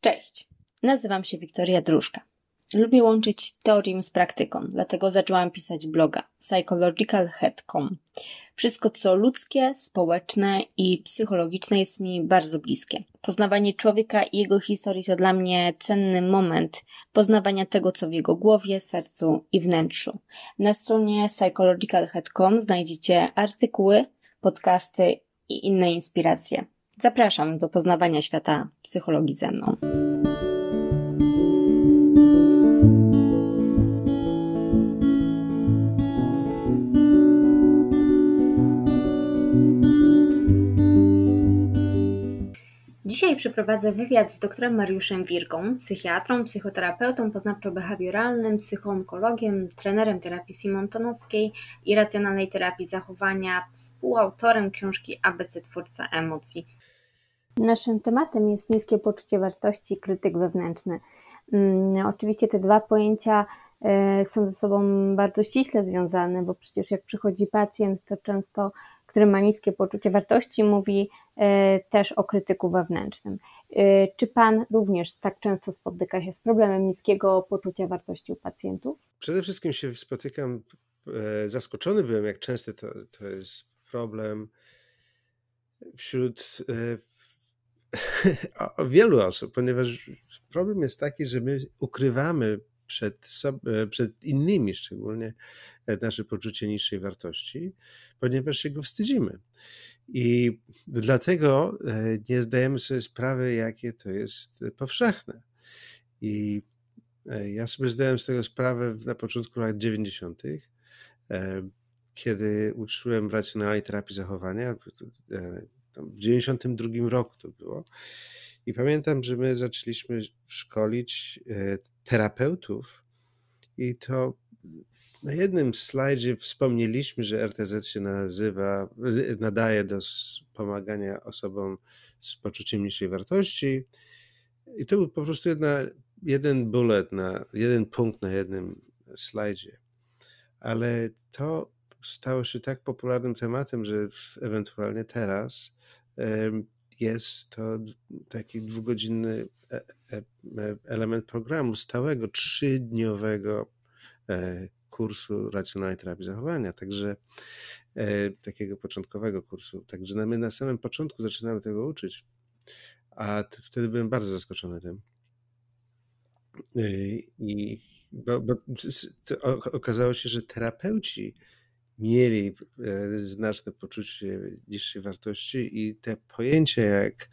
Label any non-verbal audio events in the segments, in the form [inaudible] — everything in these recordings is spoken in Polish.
Cześć, nazywam się Wiktoria Dróżka. Lubię łączyć teorię z praktyką, dlatego zaczęłam pisać bloga psychologicalhead.com. Wszystko, co ludzkie, społeczne i psychologiczne jest mi bardzo bliskie. Poznawanie człowieka i jego historii to dla mnie cenny moment poznawania tego, co w jego głowie, sercu i wnętrzu. Na stronie psychologicalhead.com znajdziecie artykuły, podcasty i inne inspiracje. Zapraszam do poznawania świata psychologii ze mną. Dzisiaj przeprowadzę wywiad z doktorem Mariuszem Wirgą, psychiatrą, psychoterapeutą poznawczo-behawioralnym, psychoonkologiem, trenerem terapii simontonowskiej i racjonalnej terapii zachowania, współautorem książki ABC Twórca Emocji. Naszym tematem jest niskie poczucie wartości i krytyk wewnętrzny. Mm, oczywiście te dwa pojęcia e, są ze sobą bardzo ściśle związane, bo przecież jak przychodzi pacjent, to często, który ma niskie poczucie wartości, mówi e, też o krytyku wewnętrznym. E, czy Pan również tak często spotyka się z problemem niskiego poczucia wartości u pacjentów? Przede wszystkim się spotykam, zaskoczony byłem, jak często to, to jest problem wśród [laughs] wielu osób, ponieważ problem jest taki, że my ukrywamy przed, sobie, przed innymi szczególnie nasze poczucie niższej wartości, ponieważ się go wstydzimy. I dlatego e, nie zdajemy sobie sprawy, jakie to jest powszechne. I e, ja sobie zdałem z tego sprawę na początku lat 90., e, kiedy uczyłem racjonalnej terapii zachowania w 92 roku to było. I pamiętam, że my zaczęliśmy szkolić e, terapeutów i to na jednym slajdzie wspomnieliśmy, że RTZ się nazywa, nadaje do pomagania osobom z poczuciem niższej wartości. I to był po prostu jedna, jeden bullet, na, jeden punkt na jednym slajdzie. Ale to stało się tak popularnym tematem, że ewentualnie teraz jest to taki dwugodzinny e, e, e, element programu stałego, trzydniowego kursu racjonalnej terapii zachowania, także takiego początkowego kursu. Także my na samym początku zaczynamy tego uczyć, a wtedy byłem bardzo zaskoczony tym. I bo, bo okazało się, że terapeuci mieli e, znaczne poczucie niższej wartości i te pojęcie, jak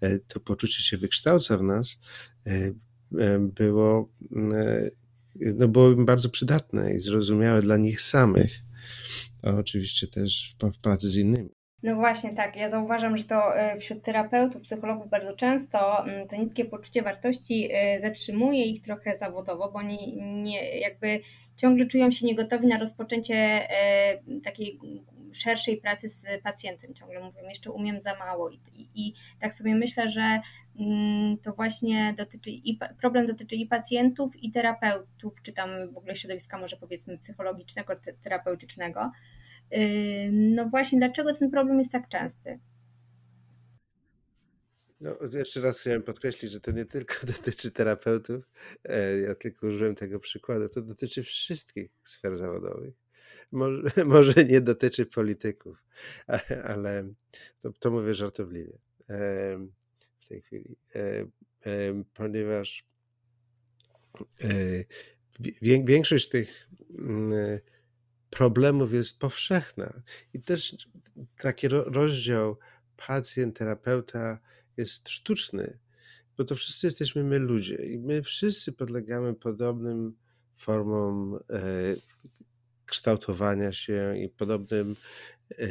e, to poczucie się wykształca w nas, e, było, no było im bardzo przydatne i zrozumiałe dla nich samych, a oczywiście też w pracy z innymi. No właśnie, tak. Ja zauważam, że to wśród terapeutów, psychologów bardzo często mm, to niskie poczucie wartości zatrzymuje ich trochę zawodowo, bo oni nie, jakby ciągle czują się niegotowi na rozpoczęcie e, takiej szerszej pracy z pacjentem. Ciągle mówią, jeszcze umiem za mało. I, i, i tak sobie myślę, że mm, to właśnie dotyczy i problem dotyczy i pacjentów, i terapeutów, czy tam w ogóle środowiska może powiedzmy psychologicznego, terapeutycznego. Y, no właśnie, dlaczego ten problem jest tak częsty? No, jeszcze raz chciałem podkreślić, że to nie tylko [laughs] dotyczy terapeutów, e, ja tylko użyłem tego przykładu, to dotyczy wszystkich sfer zawodowych. Może, [laughs] może nie dotyczy polityków, ale to, to mówię żartobliwie w tej chwili, ponieważ e, większość tych mm, problemów jest powszechna i też taki rozdział pacjent, terapeuta, jest sztuczny, bo to wszyscy jesteśmy my ludzie i my wszyscy podlegamy podobnym formom e, kształtowania się i podobnym e,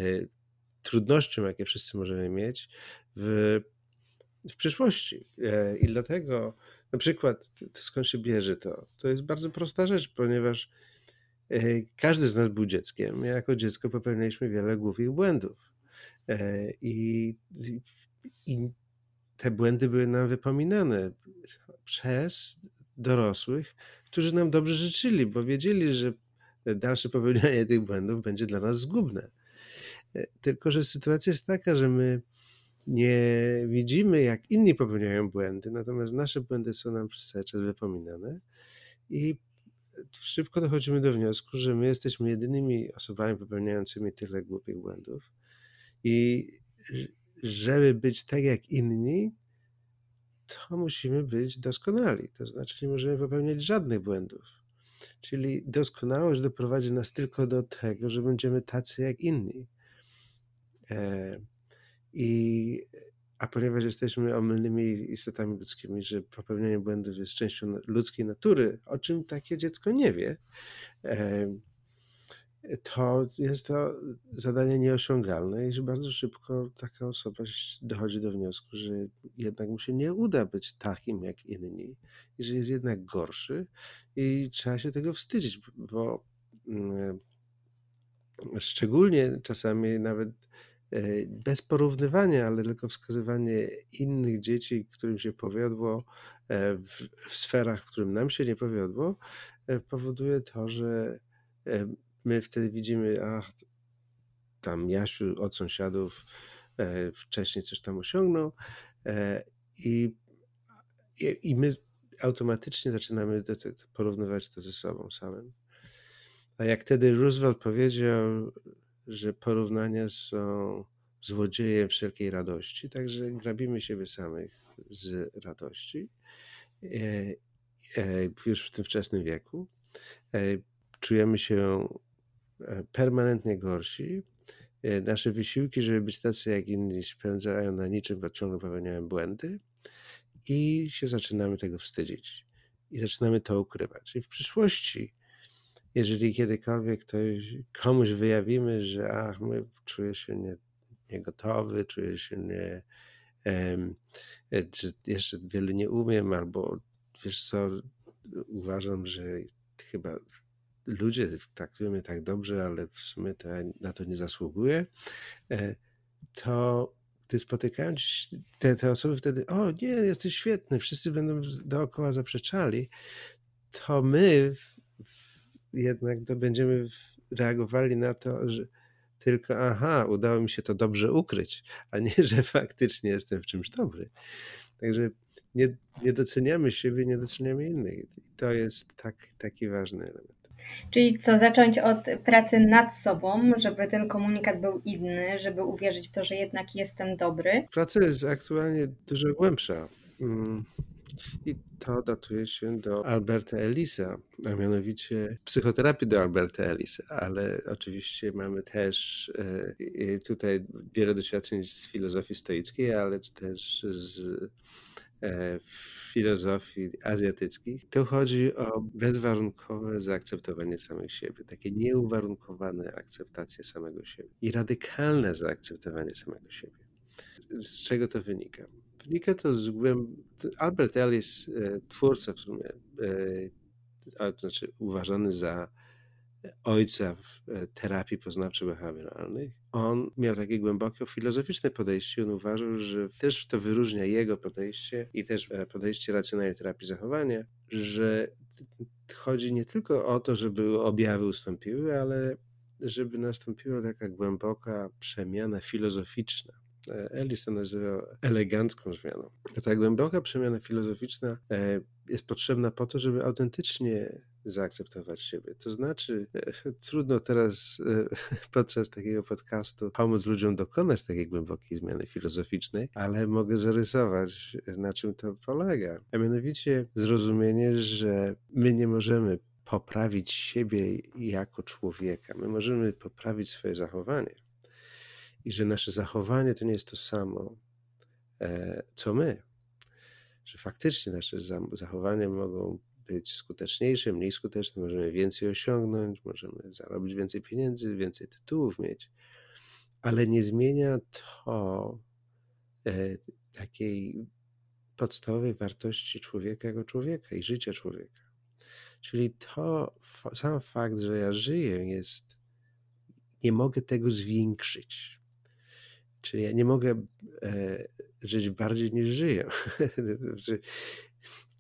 trudnościom, jakie wszyscy możemy mieć w, w przyszłości. E, I dlatego na przykład, to skąd się bierze to? To jest bardzo prosta rzecz, ponieważ każdy z nas był dzieckiem. Jako dziecko popełnialiśmy wiele głupich błędów. E, I, i te błędy były nam wypominane przez dorosłych, którzy nam dobrze życzyli, bo wiedzieli, że dalsze popełnianie tych błędów będzie dla nas zgubne. E, tylko, że sytuacja jest taka, że my nie widzimy, jak inni popełniają błędy, natomiast nasze błędy są nam przez cały czas wypominane i szybko dochodzimy do wniosku, że my jesteśmy jedynymi osobami popełniającymi tyle głupich błędów i żeby być tak jak inni, to musimy być doskonali. To znaczy, nie możemy popełniać żadnych błędów. Czyli doskonałość doprowadzi nas tylko do tego, że będziemy tacy jak inni. E, I, a ponieważ jesteśmy omylnymi istotami ludzkimi, że popełnianie błędów jest częścią ludzkiej natury, o czym takie dziecko nie wie, e, to jest to zadanie nieosiągalne i że bardzo szybko taka osoba dochodzi do wniosku, że jednak mu się nie uda być takim jak inni i że jest jednak gorszy i trzeba się tego wstydzić, bo mm, szczególnie czasami nawet e, bez porównywania, ale tylko wskazywanie innych dzieci, którym się powiodło e, w, w sferach, w którym nam się nie powiodło, e, powoduje to, że my wtedy widzimy, a tam Jasiu od sąsiadów e, wcześniej coś tam osiągnął e, i, i, my automatycznie zaczynamy to, to, porównywać to ze sobą samym. A jak wtedy Roosevelt powiedział, że porównania są złodziejem wszelkiej radości, także grabimy siebie samych z radości e, już w tym wczesnym wieku. Czujemy się E, permanentnie gorsi. E, nasze wysiłki, żeby być tacy jak inni, spędzają na niczym, bo ciągle popełniają błędy i się zaczynamy tego wstydzić. I zaczynamy to ukrywać. I w przyszłości, jeżeli kiedykolwiek ktoś, komuś wyjawimy, że ach, my czuję się nie, niegotowy, czuję się nie, um, że jeszcze wiele nie umiem, albo wiesz co, uważam, że chyba ludzie traktują mnie tak dobrze, ale w sumie to ja na to nie zasługuję, e, to gdy spotykają te, te osoby wtedy, o nie, jesteś świetny, wszyscy będą dookoła zaprzeczali, to my jednak to będziemy reagowali na to, że tylko aha, udało mi się to dobrze ukryć, a nie, [laughs] że faktycznie jestem w czymś dobry. Także nie, nie doceniamy siebie, nie doceniamy innych. I to jest tak, taki ważny element. Czyli co, zacząć od pracy nad sobą, żeby ten komunikat był inny, żeby uwierzyć w to, że jednak jestem dobry? Praca jest aktualnie dużo głębsza. Mm, I to datuje się do Alberta Ellisa, a mianowicie psychoterapii do Alberta Ellisa, ale oczywiście mamy też e, tutaj wiele doświadczeń z filozofii stoickiej, ale też z w filozofii azjatyckich, to chodzi o bezwarunkowe zaakceptowanie samych siebie, takie nieuwarunkowane akceptację samego siebie i radykalne zaakceptowanie samego siebie. Z czego to wynika? Wynika to z głęb... Albert Ellis, e, twórca w sumie, e, to znaczy uważany za ojca w e, terapii poznawczo-behawioralnej, on miał takie głęboko filozoficzne podejście. On uważał, że też to wyróżnia jego podejście i też e, podejście racjonalnej terapii zachowania, że chodzi nie tylko o to, żeby objawy ustąpiły, ale żeby nastąpiła taka głęboka przemiana filozoficzna. E, Ellis to nazywał elegancką zmianą. Ta głęboka przemiana filozoficzna jest potrzebna po to, żeby autentycznie zaakceptować siebie. To znaczy, e, trudno teraz e, [laughs] podczas takiego podcastu pomóc ludziom dokonać takiej głębokiej zmiany filozoficznej, ale mogę zarysować, na czym to polega. A mianowicie zrozumienie, że my nie możemy poprawić siebie jako człowieka. My możemy poprawić swoje zachowanie. I że nasze zachowanie to nie jest to samo, e, co my. Że faktycznie nasze zachowania mogą być skuteczniejsze, mniej skuteczne, możemy więcej osiągnąć, możemy zarobić więcej pieniędzy, więcej tytułów mieć, ale nie zmienia to e, takiej podstawowej wartości człowieka jako człowieka i życia człowieka. Czyli to sam fakt, że ja żyję, jest, nie mogę tego zwiększyć. Czyli ja nie mogę e, żyć bardziej niż żyję. [laughs]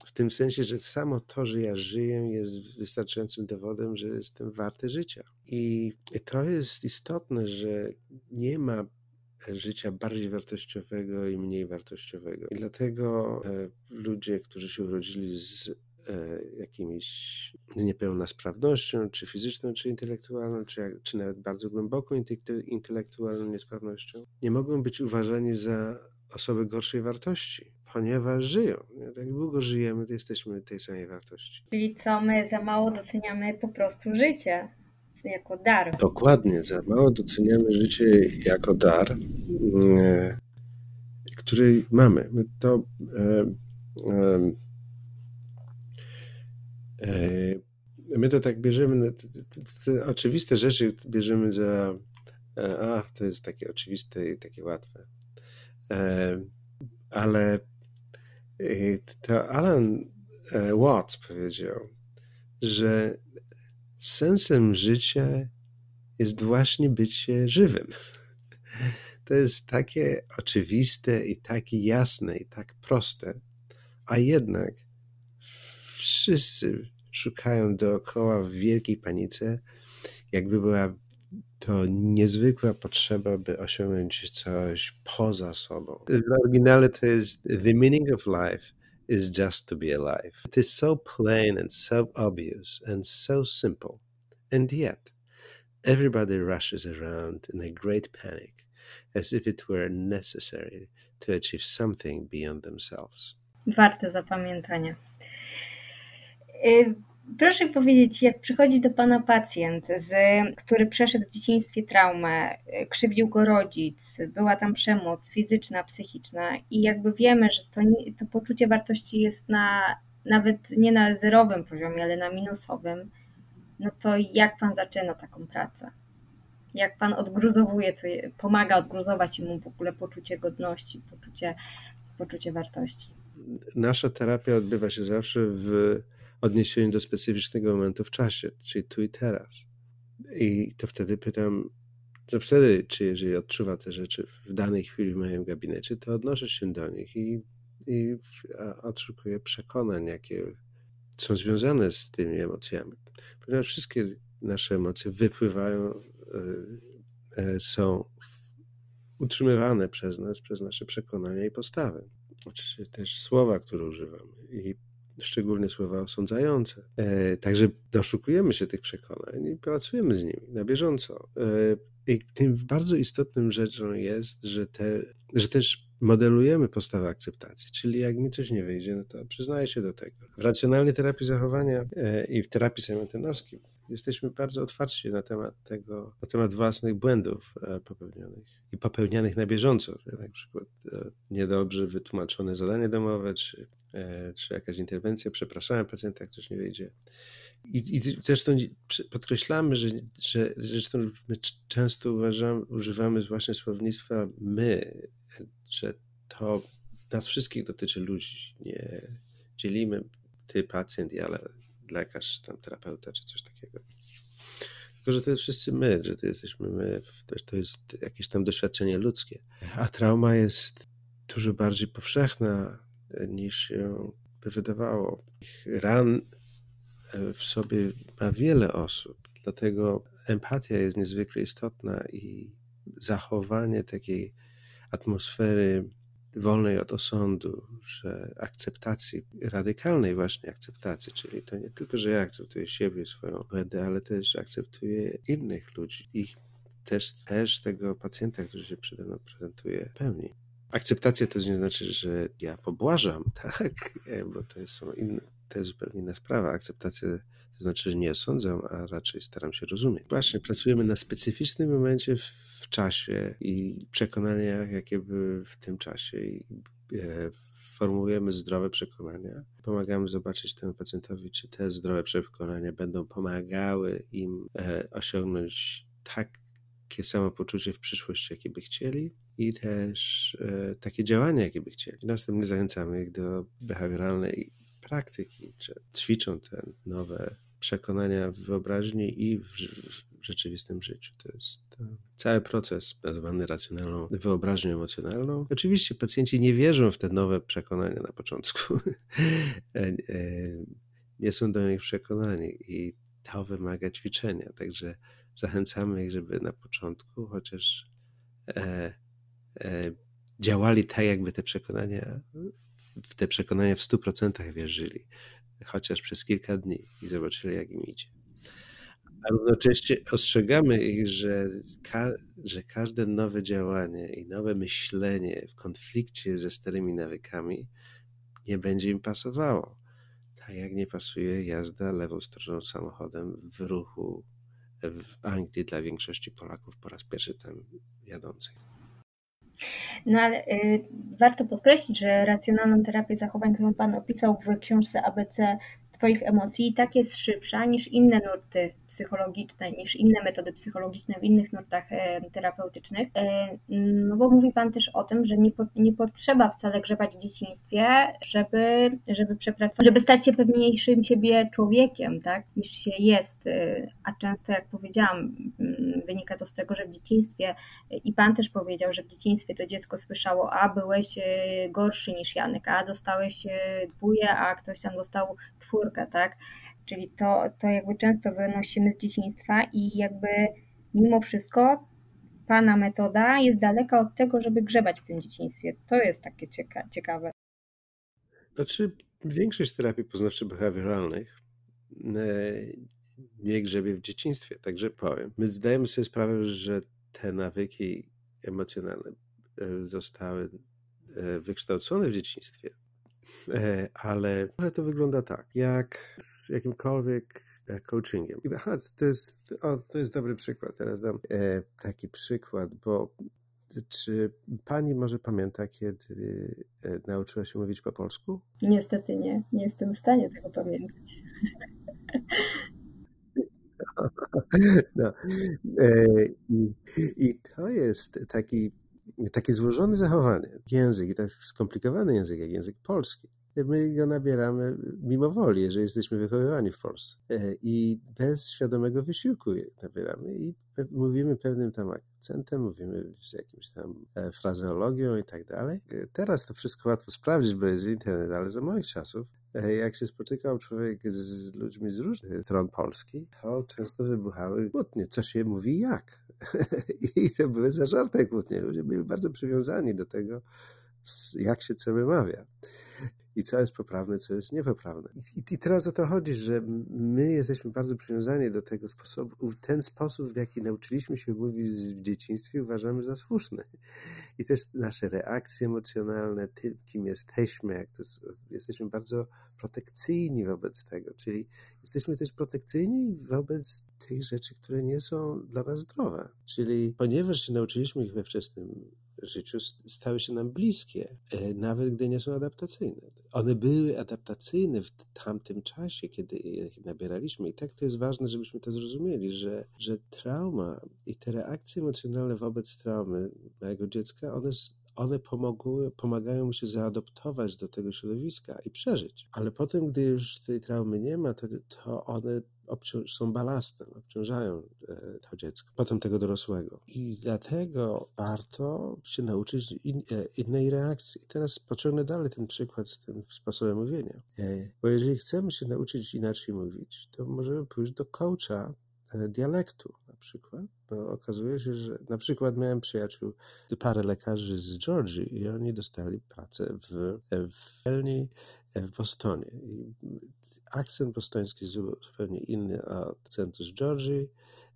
W tym sensie, że samo to, że ja żyję, jest wystarczającym dowodem, że jestem warty życia. I to jest istotne, że nie ma życia bardziej wartościowego i mniej wartościowego. I dlatego e, ludzie, którzy się urodzili z jakimiś z niepełnosprawnością, czy fizyczną, czy intelektualną, czy, czy nawet bardzo głęboką intelektualną niesprawnością, nie mogą być uważani za osoby gorszej wartości, ponieważ żyją. Jak długo żyjemy, to jesteśmy tej samej wartości. Czyli co, my za mało doceniamy po prostu życie jako dar. Dokładnie, za mało doceniamy życie jako dar, e, który mamy. My to e, e, my to tak bierzemy, te, te, te oczywiste rzeczy bierzemy za a, to jest takie oczywiste i takie łatwe. Ale to Alan Watts powiedział, że sensem życia jest właśnie bycie żywym. [laughs] To jest takie oczywiste i takie jasne i tak proste, a jednak wszyscy szukają dookoła w wielkiej panice, jakby była to niezwykła potrzeba, by osiągnąć coś poza sobą. W oryginale to jest The meaning of life is just to be alive. It is so plain and so obvious and so simple. And yet, everybody rushes around in a great panic as if it were necessary to achieve something beyond themselves. Warte zapamiętania. Proszę powiedzieć, jak przychodzi do Pana pacjent, z, który przeszedł w dzieciństwie traumę, krzywdził go rodzic, była tam przemoc fizyczna, psychiczna i jakby wiemy, że to, to poczucie wartości jest na, nawet nie na zerowym poziomie, ale na minusowym, no to jak Pan zaczyna taką pracę? Jak Pan odgruzowuje, to pomaga odgruzować mu w ogóle poczucie godności, poczucie, poczucie wartości? Nasza terapia odbywa się zawsze w odniesieniu do specyficznego momentu w czasie, czyli tu i teraz. I to wtedy pytam, to wtedy, czy jeżeli odczuwa te rzeczy w danej chwili w moim gabinecie, to odnoszę się do nich i, i odszukuję przekonań, jakie są związane z tymi emocjami. Ponieważ wszystkie nasze emocje wypływają, e, e, są utrzymywane przez nas, przez nasze przekonania i postawy. Oczywiście też słowa, które używamy. I szczególnie słowa osądzające. E, także doszukujemy się tych przekonań i pracujemy z nimi na bieżąco. E, I tym bardzo istotnym rzeczą jest, że, te, że też modelujemy postawę akceptacji, czyli jak mi coś nie wyjdzie, no to przyznaję się do tego. W racjonalnej terapii zachowania e, i w terapii sejmentynowskiej jesteśmy bardzo otwarci na temat tego, na temat własnych błędów popełnionych i popełnianych na bieżąco, na przykład niedobrze wytłumaczone zadanie domowe, czy czy jakaś interwencja, przepraszałem pacjenta, jak coś nie wyjdzie. I, i zresztą podkreślamy, że, że zresztą my często uważam, używamy właśnie słownictwa my, że to nas wszystkich dotyczy ludzi. Nie dzielimy ty, pacjent, ja, lekarz, tam terapeuta, czy coś takiego. Tylko, że to jest wszyscy my, że to jesteśmy my, to jest jakieś tam doświadczenie ludzkie. A trauma jest dużo bardziej powszechna, niż się by wydawało. Ran e, w sobie ma wiele osób, dlatego empatia jest niezwykle istotna i zachowanie takiej atmosfery wolnej od osądu, że akceptacji, radykalnej właśnie akceptacji, czyli to nie tylko, że ja akceptuję siebie, swoją błędy, ale też akceptuję innych ludzi i też, też tego pacjenta, który się przede mną prezentuje, pełni. Akceptacja to nie znaczy, że ja pobłażam, [laughs] tak, bo to jest, inne, to jest zupełnie inna sprawa. Akceptacja to znaczy, że nie osądzam, a raczej staram się rozumieć. Właśnie pracujemy na specyficznym momencie w, w czasie i przekonaniach, jakie były w tym czasie i e, formułujemy zdrowe przekonania. Pomagamy zobaczyć temu pacjentowi, czy te zdrowe przekonania będą pomagały im e, osiągnąć takie samopoczucie w przyszłości, jakie by chcieli, i też e, takie działania, jakie by chcieli. Następnie zachęcamy ich do behawioralnej praktyki, czy ćwiczą te nowe przekonania w wyobraźni i w, rzeczywistym życiu. To jest e, cały proces nazywany racjonalną wyobraźnią emocjonalną. Oczywiście pacjenci nie wierzą w te nowe przekonania na początku. [laughs] E, nie są do nich przekonani i to wymaga ćwiczenia. Także zachęcamy ich, żeby na początku chociaż działali tak, jakby te przekonania, w te przekonania w 100% wierzyli, chociaż przez kilka dni i zobaczyli, jak im idzie. A równocześnie ostrzegamy ich, że, ka że każde nowe działanie i nowe myślenie w konflikcie ze starymi nawykami nie będzie im pasowało. Tak jak nie pasuje jazda lewą stroną samochodem w ruchu w Anglii dla większości Polaków po raz pierwszy tam jadących. No ale y, warto podkreślić, że racjonalną terapię zachowań, którą Pan opisał w książce ABC Twoich emocji, i tak jest szybsza niż inne nurty psychologiczne, niż inne metody psychologiczne w innych nurtach e, terapeutycznych. E, no bo mówi Pan też o tym, że nie, po, nie potrzeba wcale grzebać w dzieciństwie, żeby, żeby przepracować, żeby stać się pewniejszym siebie człowiekiem, tak, niż się jest. E, a często, jak powiedziałam, wynika to z tego, że w dzieciństwie, i Pan też powiedział, że w dzieciństwie to dziecko słyszało, a byłeś gorszy niż Janek, a dostałeś dwóje, a ktoś tam dostał czwórkę, tak? Czyli to, to jakby często wynosimy z dzieciństwa i jakby mimo wszystko Pana metoda jest daleka od tego, żeby grzebać w tym dzieciństwie. To jest takie cieka ciekawe. Znaczy, większość terapii poznawczo-behawioralnych e, nie grzebie w dzieciństwie, także powiem. My zdajemy sobie sprawę, że te nawyki emocjonalne e, zostały e, wykształcone w dzieciństwie, E, ale to wygląda tak, jak z jakimkolwiek e, coachingiem. Aha, to jest, o, to jest dobry przykład. Teraz dam e, taki przykład, bo czy pani może pamięta, kiedy e, nauczyła się mówić po polsku? Niestety nie. Nie jestem w stanie tego pamiętać. [laughs] No. E, i, I to jest taki takie złożone zachowanie, język, i tak skomplikowany język jak język polski, my go nabieramy mimo woli, jeżeli jesteśmy wychowywani w Polsce. E, I bez świadomego wysiłku je nabieramy i mówimy pewnym tam akcentem, mówimy z jakimś tam e, frazeologią i tak dalej. E, teraz to wszystko łatwo sprawdzić, bo jest internet, ale za moich czasów jak się spotykał człowiek z ludźmi z różnych stron Polski, to często wybuchały kłótnie, co się mówi jak. [laughs] I to były zażarte kłótnie. Ludzie byli bardzo przywiązani do tego, jak się co wymawia i co jest poprawne, co jest niepoprawne. I, I, teraz o to chodzi, że my jesteśmy bardzo przywiązani do tego sposobu, ten sposób, w jaki nauczyliśmy się mówić w dzieciństwie, uważamy za słuszny. I też nasze reakcje emocjonalne, tym, kim jesteśmy, jak to jest, jesteśmy bardzo protekcyjni wobec tego, czyli jesteśmy też protekcyjni wobec tych rzeczy, które nie są dla nas zdrowe. Czyli ponieważ się nauczyliśmy ich we wczesnym życiu stały się nam bliskie, e, nawet gdy nie są adaptacyjne. One były adaptacyjne w tamtym czasie, kiedy je nabieraliśmy. I tak to jest ważne, żebyśmy to zrozumieli, że, że trauma i te reakcje emocjonalne wobec traumy mojego dziecka, one one pomogły, pomagają mu się zaadoptować do tego środowiska i przeżyć. Ale potem, gdy już tej traumy nie ma, to, to one są balastem, obciążają e, to dziecko, potem tego dorosłego. I dlatego warto się nauczyć in, e, innej reakcji. I teraz pociągnę dalej ten przykład z tym sposobem mówienia. E, bo jeżeli chcemy się nauczyć inaczej mówić, to możemy pójść do coacha dialektu przykład, bo okazuje się, że na przykład miałem przyjaciół, parę lekarzy z Georgii i oni dostali pracę w, w Elni w Bostonie. I akcent bostoński jest zupełnie inny od akcentu z Georgii,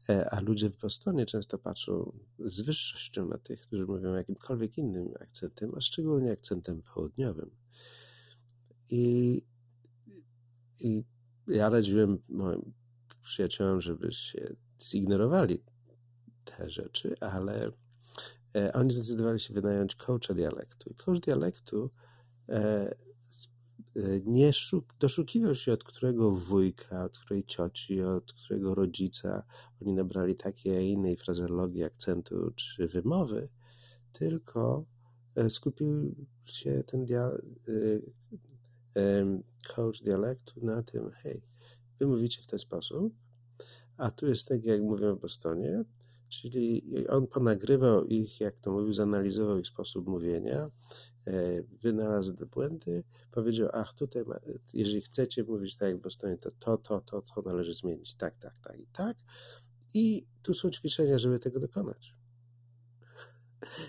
e, a ludzie w Bostonie często patrzą z wyższością na tych, którzy mówią jakimkolwiek innym akcentem, a szczególnie akcentem południowym. I, i ja radziłem moim przyjaciołom, żeby się zignorowali te rzeczy, ale e, oni zdecydowali się wynająć coacha dialektu. I coach dialektu e, nie doszukiwał się od którego wujka, od której cioci, od którego rodzica oni nabrali takiej, a innej frazeologii, akcentu czy wymowy, tylko e, skupił się ten dia e, coach dialektu na tym, hej, wy mówicie w ten sposób, a tu jest tak, jak mówią w Bostonie, czyli on ponagrywał ich, jak to mówił, zanalizował ich sposób mówienia, e, wynalazł błędy, powiedział, ach, tutaj, jeżeli chcecie mówić tak jak w Bostonie, to to, to, to, to należy zmienić, tak, tak, tak i tak. I tu są ćwiczenia, żeby tego dokonać.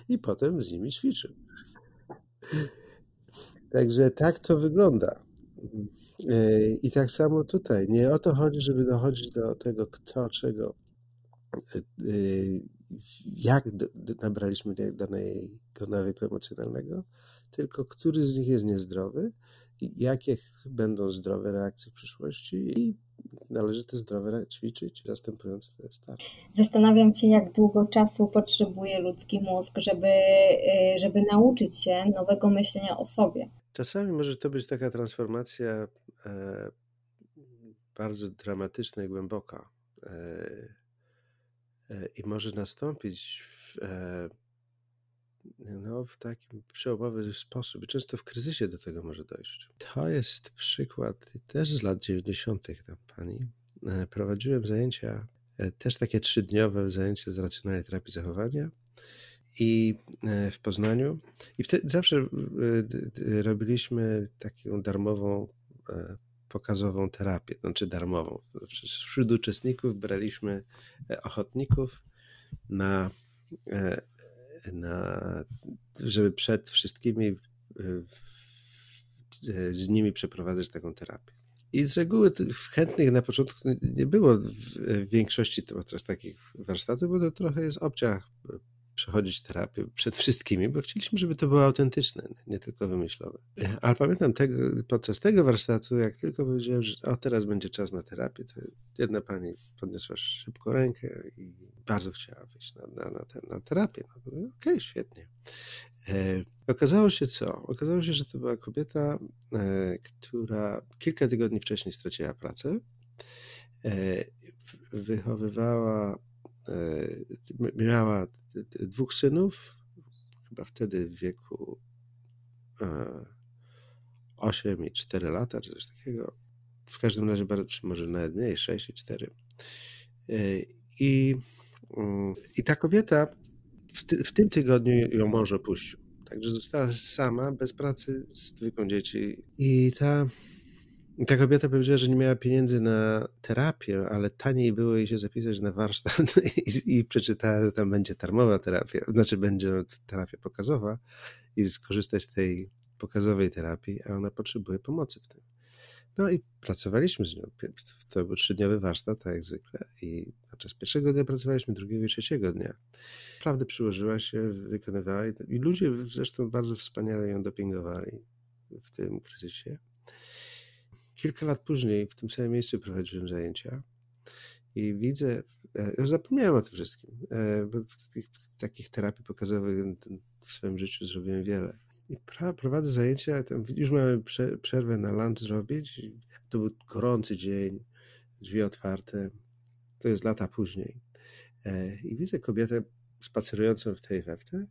i potem z nimi ćwiczył. Także tak to wygląda. E, I tak samo tutaj. Nie o to chodzi, żeby dochodzić do tego, kto czego, e, e, jak nabraliśmy danego nawyku emocjonalnego, tylko który z nich jest niezdrowy jakie będą zdrowe reakcje w przyszłości i należy te zdrowe ćwiczyć, zastępując te stare. Zastanawiam się, jak długo czasu potrzebuje ludzki mózg, żeby, żeby nauczyć się nowego myślenia o sobie. Czasami może to być taka transformacja e, bardzo dramatyczna i głęboka. E, e, I może nastąpić w, e, no, w takim przełomowy sposób. Często w kryzysie do tego może dojść. To jest przykład też z lat 90. tam pani. E, prowadziłem zajęcia, e, też takie trzydniowe zajęcia z racjonalnej terapii zachowania i e, w Poznaniu. I wtedy zawsze e, robiliśmy taką darmową, e, pokazową terapię, znaczy darmową. Znaczy wśród uczestników braliśmy ochotników na, na żeby przed wszystkimi z nimi przeprowadzać taką terapię. I z reguły chętnych na początku nie było w większości takich warsztatów, bo to trochę jest obciach przechodzić terapię przed wszystkimi, bo chcieliśmy, żeby to było autentyczne, nie tylko wymyślone. Ale pamiętam tego, podczas tego warsztatu, jak tylko powiedziałem, że o, teraz będzie czas na terapię, to jedna pani podniosła szybko rękę i bardzo chciała wyjść na, na, na, te, na terapię. No, Okej, okay, świetnie. E, okazało się co? Okazało się, że to była kobieta, e, która kilka tygodni wcześniej straciła pracę. E, wychowywała miała dwóch synów, chyba wtedy w wieku 8 e, i 4 lata, czy coś takiego. W każdym razie, czy może nawet mniej, 6 i 4. E, I, mm, i ta kobieta w, ty, w tym tygodniu ją mąż opuścił. Także została sama, bez pracy, z dwójką dzieci. I ta ta kobieta powiedziała, że nie miała pieniędzy na terapię, ale taniej było jej się zapisać na warsztat [laughs] i, i przeczytała, że tam będzie darmowa terapia, znaczy będzie terapia pokazowa i skorzystać z tej pokazowej terapii, a ona potrzebuje pomocy w tym. No i pracowaliśmy z nią. To był trzydniowy warsztat, tak jak zwykle. I podczas pierwszego dnia pracowaliśmy, drugiego i trzeciego dnia. Naprawdę przyłożyła się, wykonywała i ludzie zresztą bardzo wspaniale ją dopingowali w tym kryzysie. Kilka lat później w tym samym miejscu prowadziłem zajęcia i widzę, już zapomniałem o tym wszystkim, e, bo takich, takich terapii pokazowych w swoim życiu zrobiłem wiele. I prowadzę zajęcia, już mamy przerwę na lunch zrobić. To był gorący dzień, drzwi otwarte. To jest lata później. E, I widzę kobietę spacerującą w tej weftę.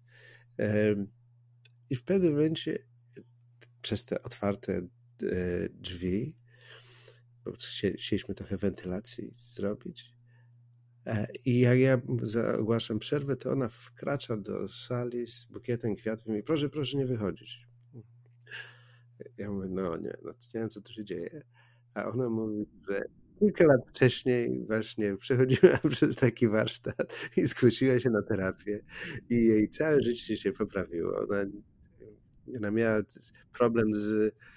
I w pewnym momencie przez te otwarte E, drzwi, bo chcieliśmy trochę wentylacji zrobić. E, I jak ja ogłaszam przerwę, to ona wkracza do sali z bukietem kwiatów i mówi, proszę, proszę nie wychodzić. Ja mówię, no nie, no nie wiem, co tu się dzieje. A ona mówi, że kilka lat wcześniej właśnie przechodziła [laughs] przez taki warsztat i zgłosiła się na terapię i jej całe życie się poprawiło. Ona, ona miała problem z E,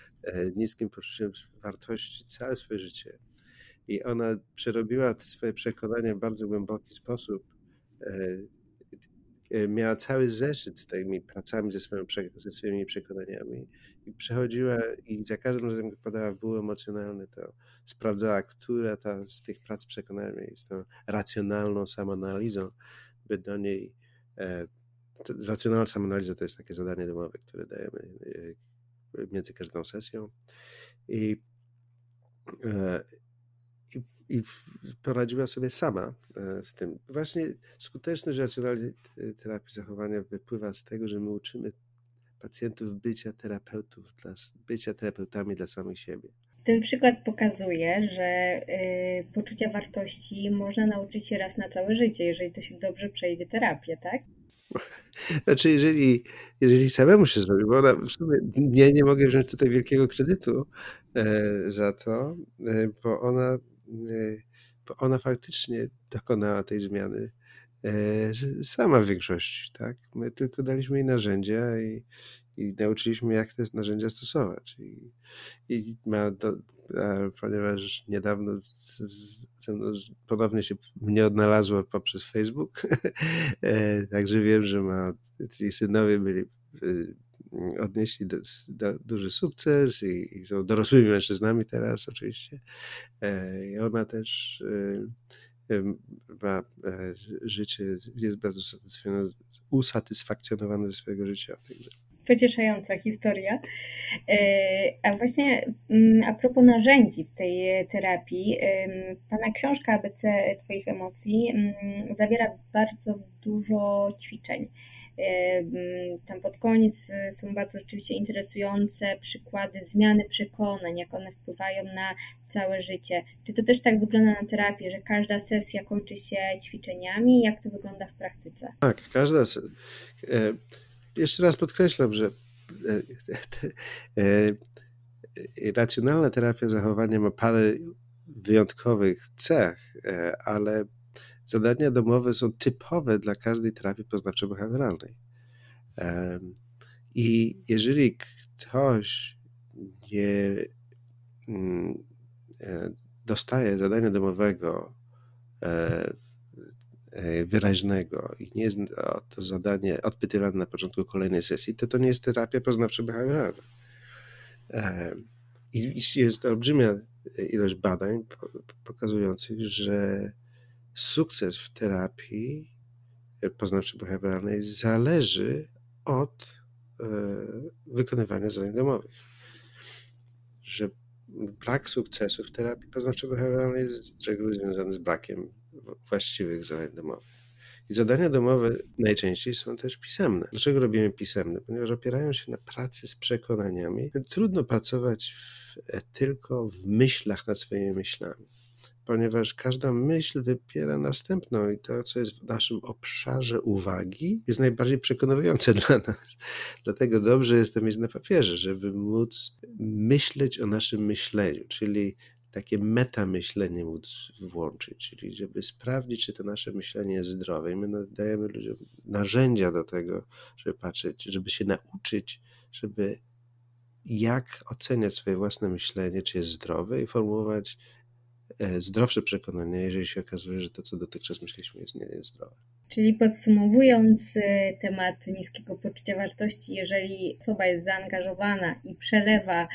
niskim poczuciem wartości całe swoje życie. I ona przerobiła te swoje przekonania w bardzo głęboki sposób. E, e, miała cały zeszyt z tymi pracami, ze, swoimi, ze swoimi przekonaniami i przechodziła i za każdym razem, jak podała ból emocjonalny, to sprawdzała, która ta z tych prac przekonaniami jest tą racjonalną samoanalizą, by do niej racjonalna samoanaliza to jest takie zadanie domowe, które dajemy między każdą sesją i, e, i, i poradziła sobie sama e, z tym. Właśnie skuteczność racjonalnej terapii zachowania wypływa z tego, że my uczymy pacjentów bycia terapeutów, dla, bycia terapeutami dla samych siebie. Ten przykład pokazuje, że y, poczucia wartości można nauczyć się raz na całe życie, jeżeli to się dobrze przejdzie terapię, tak? Znaczy, jeżeli, jeżeli samemu się zrobi, bo ona w sumie nie, nie mogę wziąć tutaj wielkiego kredytu e, za to, e, bo ona, e, bo ona faktycznie dokonała tej zmiany sama w większości, tak? My tylko daliśmy jej narzędzia i, i nauczyliśmy, jak te narzędzia stosować. I, i ma to, ponieważ niedawno ze mną ponownie się mnie odnalazła poprzez Facebook, [laughs] e, także wiem, że ma, ci synowie byli odnieśli do, do, duży sukces i, i, są dorosłymi mężczyznami teraz oczywiście. E, I ona też ma e, życie, jest bardzo usatysfakcjonowana ze swojego życia. Także pocieszająca historia. E, a właśnie mm, a propos narzędzi w tej terapii, Pana książka ABC Twoich emocji mm, zawiera bardzo dużo ćwiczeń. Tam pod koniec e, są bardzo rzeczywiście interesujące przykłady zmiany przekonań, jak one wpływają na całe życie. Czy to też tak wygląda na terapii, że każda sesja kończy się ćwiczeniami? Jak to wygląda w praktyce? Tak, każda sesja jeszcze raz podkreślam, że e, e, e, racjonalna terapia zachowania ma parę wyjątkowych cech, ale zadania domowe są typowe dla każdej terapii poznawczo-behawioralnej. I jeżeli ktoś nie mm, dostaje zadania domowego wyraźnego i nie jest to zadanie odpytywane na początku kolejnej sesji, to to nie jest terapia poznawczo-behawioralna. E, I jest olbrzymia ilość badań pokazujących, że sukces w terapii poznawczo-behawioralnej zależy od e, wykonywania zadań domowych. Że brak sukcesu w terapii poznawczo-behawioralnej jest z reguły związany z brakiem właściwych zadań domowych. I zadania domowe najczęściej są też pisemne. Dlaczego robimy pisemne? Ponieważ opierają się na pracy z przekonaniami. Trudno pracować w, tylko w myślach nad swoimi myślami, ponieważ każda myśl wypiera następną i to, co jest w naszym obszarze uwagi, jest najbardziej przekonujące [laughs] dla nas. Dlatego dobrze jest to mieć na papierze, żeby móc myśleć o naszym myśleniu, czyli takie metamyślenie móc włączyć, czyli żeby sprawdzić, czy to nasze myślenie jest zdrowe. I my dajemy ludziom narzędzia do tego, żeby patrzeć, żeby się nauczyć, żeby jak oceniać swoje własne myślenie, czy jest zdrowe i formułować e, zdrowsze przekonania, jeżeli się okazuje, że to, co dotychczas myśleliśmy, jest nie jest zdrowe. Czyli podsumowując y, temat niskiego poczucia wartości, jeżeli osoba jest zaangażowana i przelewa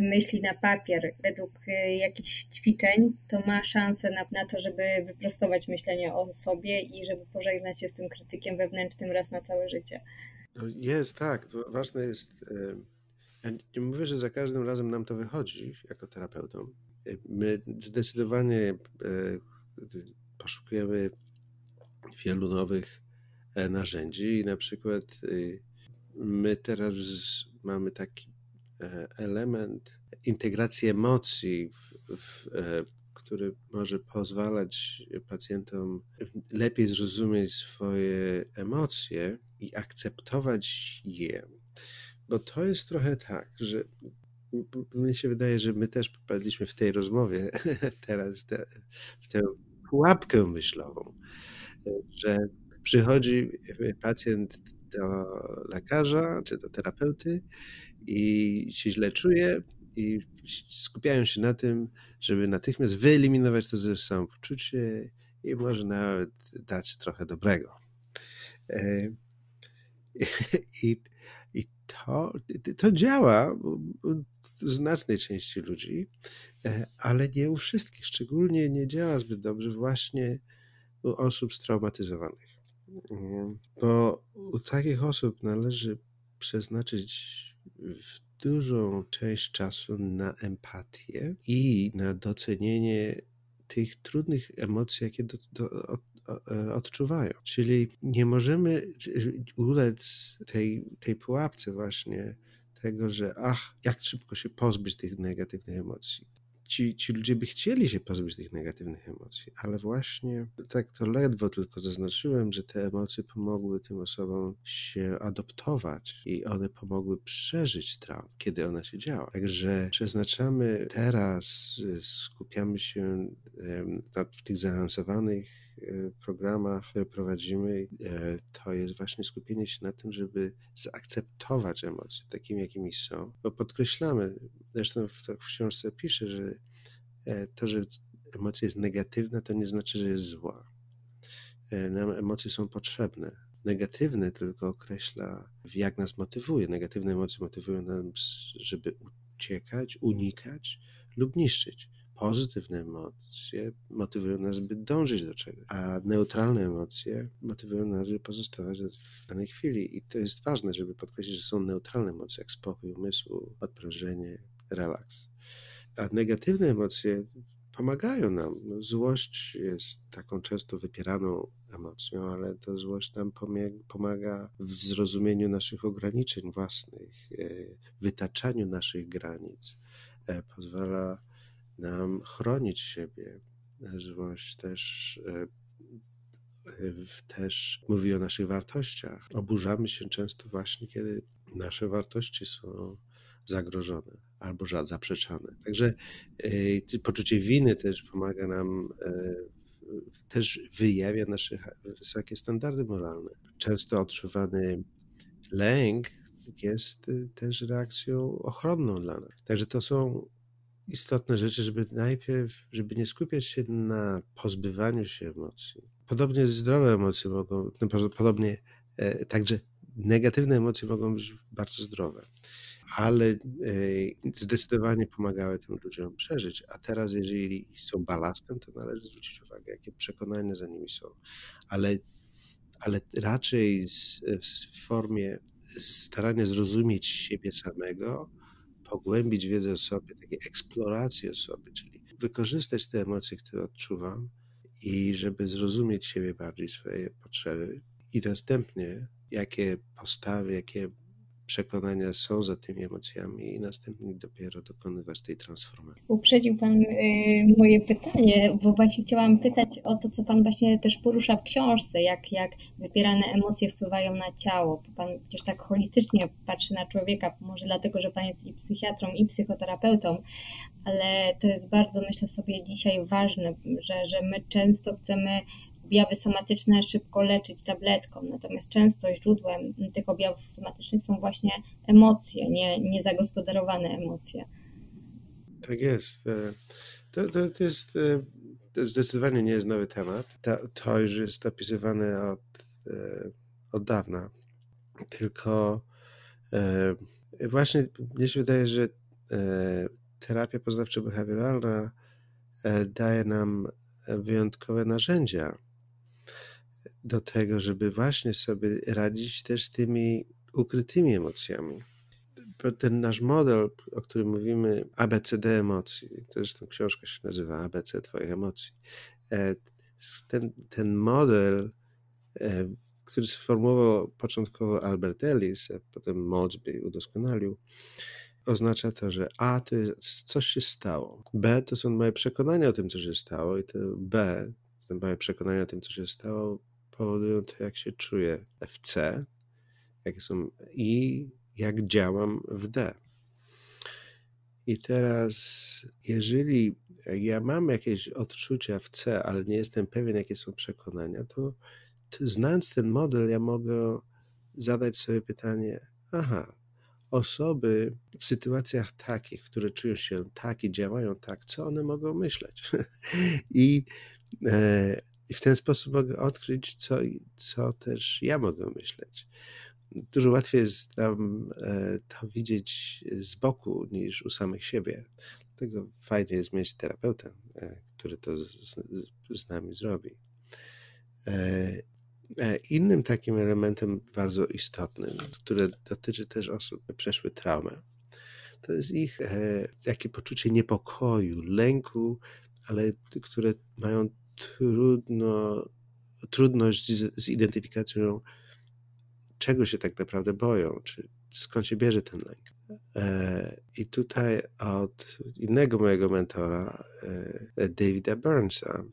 myśli na papier według y, jakichś ćwiczeń, to ma szansę na, na to, żeby wyprostować myślenie o sobie i żeby pożegnać się z tym krytykiem wewnętrznym raz na całe życie. No jest, tak. Ważne jest. Y, ja nie mówię, że za każdym razem nam to wychodzi jako terapeutom. My zdecydowanie poszukujemy wielu nowych e, narzędzi i na przykład y, my teraz mamy taki e, element integracji emocji, w, w, e, który może pozwalać pacjentom lepiej zrozumieć swoje emocje i akceptować je. Bo to jest trochę tak, że mnie się wydaje, że my też popadliśmy w tej rozmowie [laughs] teraz te, w tę pułapkę myślową że przychodzi pacjent do lekarza czy do terapeuty i się źle czuje i skupiają się na tym, żeby natychmiast wyeliminować to ze samopoczucie i może nawet dać trochę dobrego. E, I, i to, to działa u znacznej części ludzi, e, ale nie u wszystkich. Szczególnie nie działa zbyt dobrze właśnie u osób straumatyzowanych. Bo u takich osób należy przeznaczyć dużą część czasu na empatię i na docenienie tych trudnych emocji, jakie do, do, od, e, odczuwają. Czyli nie możemy ulec tej, tej pułapce właśnie tego, że ach, jak szybko się pozbyć tych negatywnych emocji ci, ci ludzie by chcieli się pozbyć tych negatywnych emocji, ale właśnie tak to ledwo tylko zaznaczyłem, że te emocje pomogły tym osobom się adoptować i one pomogły przeżyć traumę, kiedy ona się działa. Także przeznaczamy teraz, skupiamy się w tych zaawansowanych programach, które prowadzimy, to jest właśnie skupienie się na tym, żeby zaakceptować emocje takimi, jakimi są, bo podkreślamy, zresztą w, w książce piszę, że to, że emocja jest negatywna, to nie znaczy, że jest zła. Nam emocje są potrzebne negatywny tylko określa, jak nas motywuje. Negatywne emocje motywują nas, żeby uciekać, unikać lub niszczyć. Pozytywne emocje motywują nas, by dążyć do czegoś, a neutralne emocje motywują nas, by pozostawać w danej chwili. I to jest ważne, żeby podkreślić, że są neutralne emocje, jak spokój umysłu, odprężenie, relaks. A negatywne emocje pomagają nam. Złość jest taką często wypieraną emocją, ale to złość nam pomaga w zrozumieniu naszych ograniczeń własnych, e, wytaczaniu naszych granic, e, pozwala nam chronić siebie. Złość też e, też mówi o naszych wartościach. Oburzamy się często właśnie, kiedy nasze wartości są zagrożone albo zaprzeczone. Także y, poczucie winy też pomaga nam, y, też wyjawia nasze wysokie standardy moralne. Często odczuwany lęk jest też reakcją ochronną dla nas. Także to są istotne rzeczy, żeby najpierw, żeby nie skupiać się na pozbywaniu się emocji. Podobnie zdrowe emocje mogą, no, podobnie e, także negatywne emocje mogą być bardzo zdrowe ale e, zdecydowanie pomagały tym ludziom przeżyć. A teraz, jeżeli są balastem, to należy zwrócić uwagę, jakie przekonania za nimi są. Ale, ale raczej z, w formie starania zrozumieć siebie samego, pogłębić wiedzę o sobie, takiej eksploracji o sobie, czyli wykorzystać te emocje, które odczuwam i żeby zrozumieć siebie bardziej, swoje potrzeby i następnie jakie postawy, jakie przekonania są za tymi emocjami i następnie dopiero dokonywać tej transformacji. Uprzedził Pan y, moje pytanie, bo właśnie chciałam pytać o to, co Pan właśnie też porusza w książce, jak, jak wypierane emocje wpływają na ciało. Pan przecież tak holistycznie patrzy na człowieka, może dlatego, że Pan jest i psychiatrą, i psychoterapeutą, ale to jest bardzo, myślę sobie, dzisiaj ważne, że, że my często chcemy objawy somatyczne szybko leczyć tabletką, natomiast często źródłem tych objawów somatycznych są właśnie emocje, nie, niezagospodarowane emocje. Tak jest. E, to, to, to jest e, to zdecydowanie nie jest nowy temat. To, to już jest opisywane od, e, od dawna. Tylko właśnie mnie się wydaje, że terapia poznawczo-behawioralna daje nam wyjątkowe narzędzia do tego, żeby właśnie sobie radzić też z tymi ukrytymi emocjami. Ten nasz model, o którym mówimy, ABCD emocji, zresztą książka się nazywa ABC Twoich emocji. E, ten, ten model, e, który sformułował początkowo Albert Ellis, a potem Maltzby udoskonalił, oznacza to, że A to jest coś się stało, B to są moje przekonania o tym, co się stało, i to B, to moje przekonania o tym, co się stało, powodują to, jak się czuję w C, jakie są i jak działam w D. I teraz, jeżeli ja mam jakieś odczucia w C, ale nie jestem pewien, jakie są przekonania, to, to znając ten model, ja mogę zadać sobie pytanie: aha, osoby w sytuacjach takich, które czują się tak i działają tak, co one mogą myśleć? [laughs] I e, i w ten sposób mogę odkryć, co, co też ja mogę myśleć. Dużo łatwiej jest nam e, to widzieć z boku niż u samych siebie. Dlatego fajnie jest mieć terapeutę, e, który to z, z nami zrobi. E, innym takim elementem bardzo istotnym, który dotyczy też osób, które przeszły traumę, to jest ich takie poczucie niepokoju, lęku, ale które mają trudno, trudność z, z identyfikacją, czego się tak naprawdę boją, czy skąd się bierze ten lęk. E, I tutaj od innego mojego mentora, e, Davida Burnsa,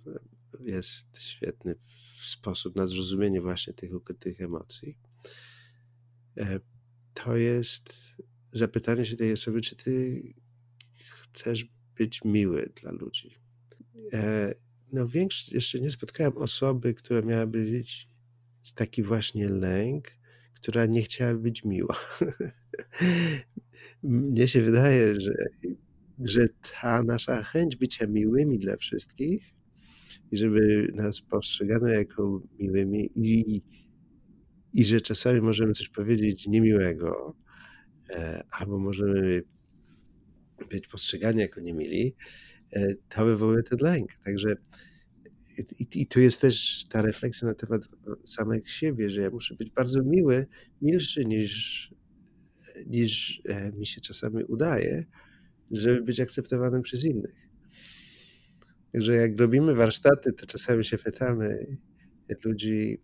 jest świetny sposób na zrozumienie właśnie tych ukrytych emocji. E, to jest zapytanie się tej osoby, czy ty chcesz być miły dla ludzi no większość, jeszcze nie spotkałem osoby, która miałaby być taki właśnie lęk, która nie chciałaby być miła. [laughs] Mnie się wydaje, że, że ta nasza chęć bycia miłymi dla wszystkich i żeby nas postrzegano jako miłymi i, i że czasami możemy coś powiedzieć niemiłego, e, albo możemy być postrzegani jako niemili, to wywołuje ten lęk. Także i, i tu jest też ta refleksja na temat samego siebie, że ja muszę być bardzo miły, milszy niż, niż e, mi się czasami udaje, żeby być akceptowanym przez innych. Także jak robimy warsztaty, to czasami się pytamy ludzi,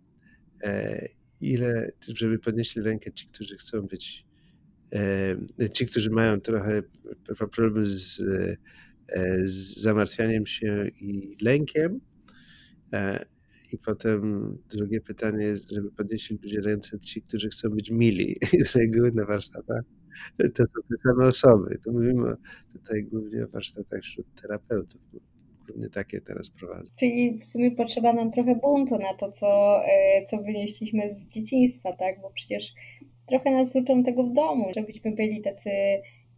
e, ile, żeby podnieśli rękę ci, którzy chcą być, e, ci, którzy mają trochę problem z, z zamartwianiem się i lękiem, E, I potem drugie pytanie jest, żeby podnieśli ludzie ręce ci, którzy chcą być mili. [laughs] Z reguły na warsztatach to są te same osoby. To mówimy tutaj głównie o warsztatach wśród terapeutów. Głównie takie teraz prowadzę. Czyli w sumie potrzeba nam trochę buntu na to, co, e, co wynieśliśmy z dzieciństwa, tak? Bo przecież trochę nas uczą tego w domu, żebyśmy byli tacy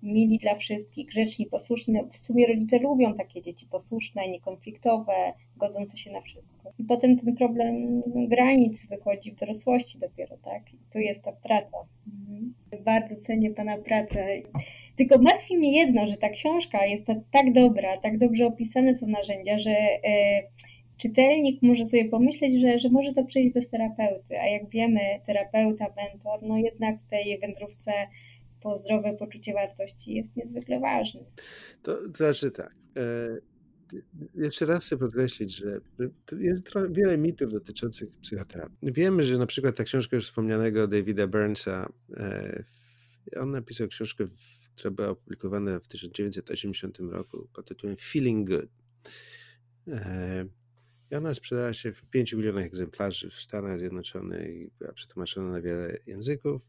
mili dla wszystkich, grzeczni, posłuszni. W sumie rodzice lubią takie dzieci posłuszne, niekonfliktowe, godzące się na wszystko. I potem ten problem granic wychodzi w dorosłości dopiero, tak? I tu jest ta praca. Mhm. Bardzo cenię Pana pracę. Tylko martwi mnie jedno, że ta książka jest tak dobra, tak dobrze opisane są narzędzia, że e, czytelnik może sobie pomyśleć, że, że może to przejść bez terapeuty, a jak wiemy, terapeuta, mentor, no jednak w tej wędrówce po zdrowe poczucie wartości jest niezwykle ważny. To, to znaczy tak. E, jeszcze raz chcę podkreślić, że jest wiele mitów dotyczących psychoterapii. Wiemy, że na przykład ta książka już wspomnianego Davida Burnsa, e, on napisał książkę, która była opublikowana w 1980 roku pod tytułem Feeling Good. E, I ona sprzedała się w 5 milionach egzemplarzy w Stanach Zjednoczonych i była przetłumaczona na wiele języków.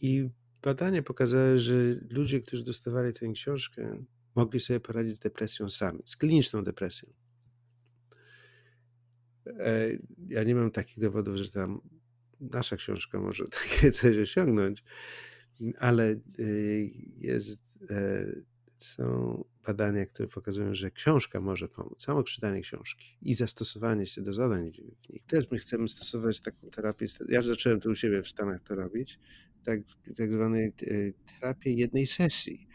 I badania pokazały, że ludzie, którzy dostawali tę książkę, mogli sobie poradzić z depresją sami, z kliniczną depresją. E, ja nie mam takich dowodów, że tam nasza książka może [laughs] takie coś osiągnąć, ale y, jest, e, są badania, które pokazują, że książka może pomóc, samo czytanie książki i zastosowanie się do zadań w nich. Też my chcemy stosować taką terapię. Ja zacząłem tu u siebie w Stanach to robić, tak, tak zwanej e, terapii jednej sesji.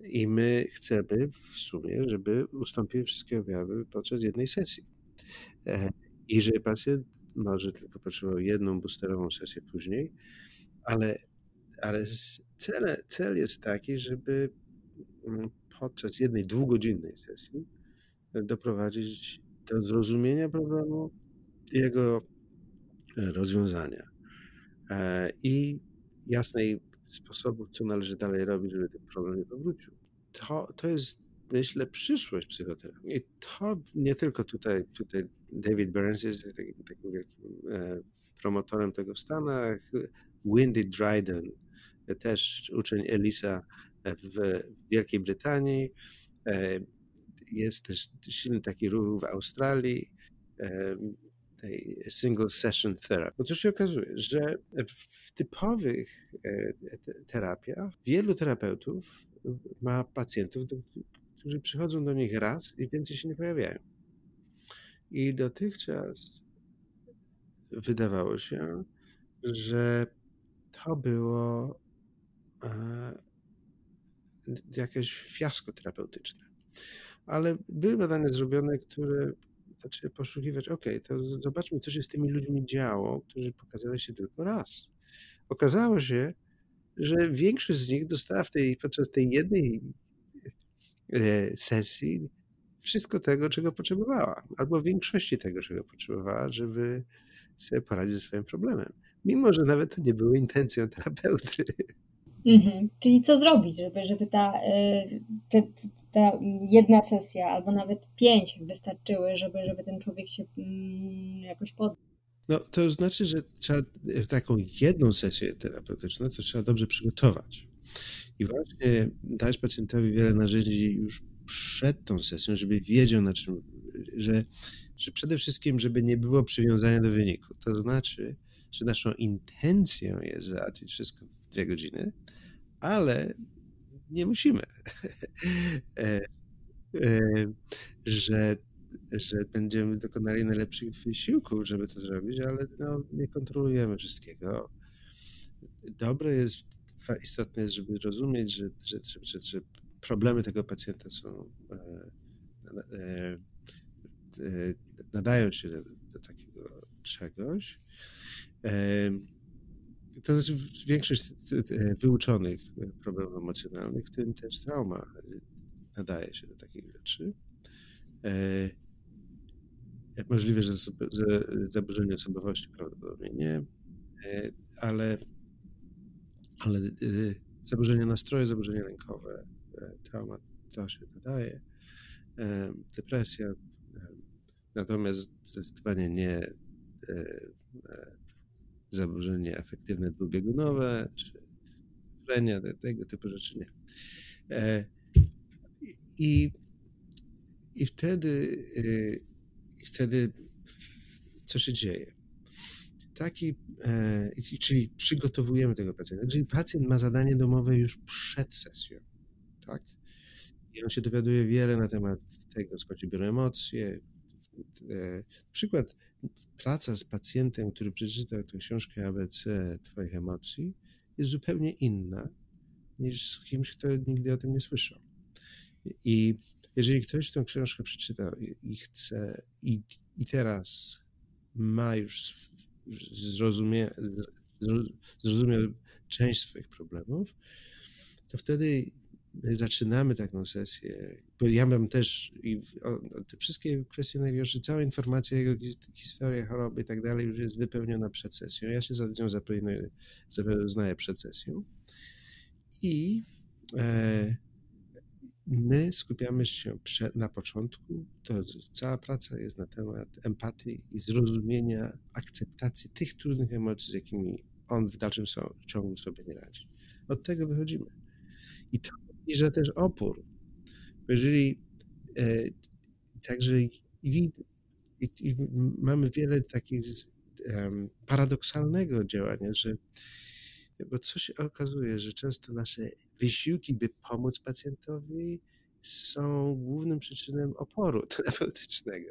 I my chcemy w sumie, żeby ustąpiły wszystkie objawy podczas jednej sesji. E, I że pacjent może tylko potrzebował jedną boosterową sesję później, ale, ale cel, cel jest taki, żeby mm, podczas jednej dwugodzinnej sesji doprowadzić do zrozumienia problemu i jego rozwiązania. E, I jasnej sposobów, co należy dalej robić, żeby ten problem nie powrócił. To, to jest, myślę, przyszłość psychoterapii. I to nie tylko tutaj, tutaj David Burns jest takim, takim wielkim e, promotorem tego w Stanach, Windy Dryden, też uczeń Elisa w Wielkiej Brytanii, e, jest też silny taki ruch w Australii, e, tej single session therapy. Bo co się okazuje, że w typowych e, terapiach wielu terapeutów ma pacjentów, którzy przychodzą do nich raz i więcej się nie pojawiają. I dotychczas wydawało się, że to było jakieś fiasko terapeutyczne. Ale były badania zrobione, które zaczęły poszukiwać, ok, to zobaczmy, co się z tymi ludźmi działo, którzy pokazali się tylko raz. Okazało się, że większość z nich dostała w tej, podczas tej jednej e, sesji wszystko tego, czego potrzebowała, albo większości tego, czego potrzebowała, żeby sobie poradzić ze swoim problemem. Mimo, że nawet to nie było intencją terapeuty. Mhm. Czyli co zrobić, żeby, żeby ta, e, te, ta jedna sesja albo nawet pięć wystarczyły, żeby, żeby ten człowiek się mm, jakoś poddał. No, to znaczy, że trzeba taką jedną sesję terapeutyczną to trzeba dobrze przygotować. I właśnie dać pacjentowi wiele narzędzi już przed tą sesją, żeby wiedział, na czym że, że przede wszystkim, żeby nie było przywiązania do wyniku. To znaczy, że naszą intencją jest załatwić wszystko w dwie godziny, ale nie musimy. [laughs] E, e, że, że będziemy dokonali najlepszych wysiłków, żeby to zrobić, ale no, nie kontrolujemy wszystkiego. Dobre jest, istotne jest, żeby rozumieć, że, że, że, że problemy tego pacjenta są, e, nadają się do, do takiego czegoś to jest większość wyuczonych problemów emocjonalnych, w tym też trauma nadaje się do takich rzeczy. E, możliwe, że, zaburzenie osobowości prawdopodobnie nie, e, ale, ale e, zaburzenia nastroju, zaburzenia lękowe, trauma to się nadaje, depresja, natomiast zdecydowanie nie zaburzenie afektywne dwubiegunowe, czy frenia, tego typu rzeczy nie. E, I, i wtedy, e, wtedy co się dzieje? Taki, e, czyli przygotowujemy tego pacjenta. Czyli pacjent ma zadanie domowe już przed sesją, tak? I on się dowiaduje wiele na temat tego, skąd biorą emocje. Przykład praca z pacjentem, który przeczytał tę książkę ABC Twoich emocji, jest zupełnie inna niż z kimś, kto nigdy o tym nie słyszał. I jeżeli ktoś tę książkę przeczytał i chce, i, i teraz ma już zrozumie, zrozumiał część swoich problemów, to wtedy zaczynamy taką sesję, bo ja mam też i te wszystkie kwestionariusze, cała informacja, jego historia choroby i tak dalej już jest wypełniona przed sesją. Ja się za nią zapoznaję przed sesją i e, my skupiamy się na początku, to cała praca jest na temat empatii i zrozumienia, akceptacji tych trudnych emocji, z jakimi on w dalszym ciągu sobie nie radzi. Od tego wychodzimy. I to i że też opór. Jeżeli e, także i, i, i, mamy wiele takich um, paradoksalnego działania, że bo co się okazuje, że często nasze wysiłki, by pomóc pacjentowi, są głównym przyczyną oporu [laughs] terapeutycznego.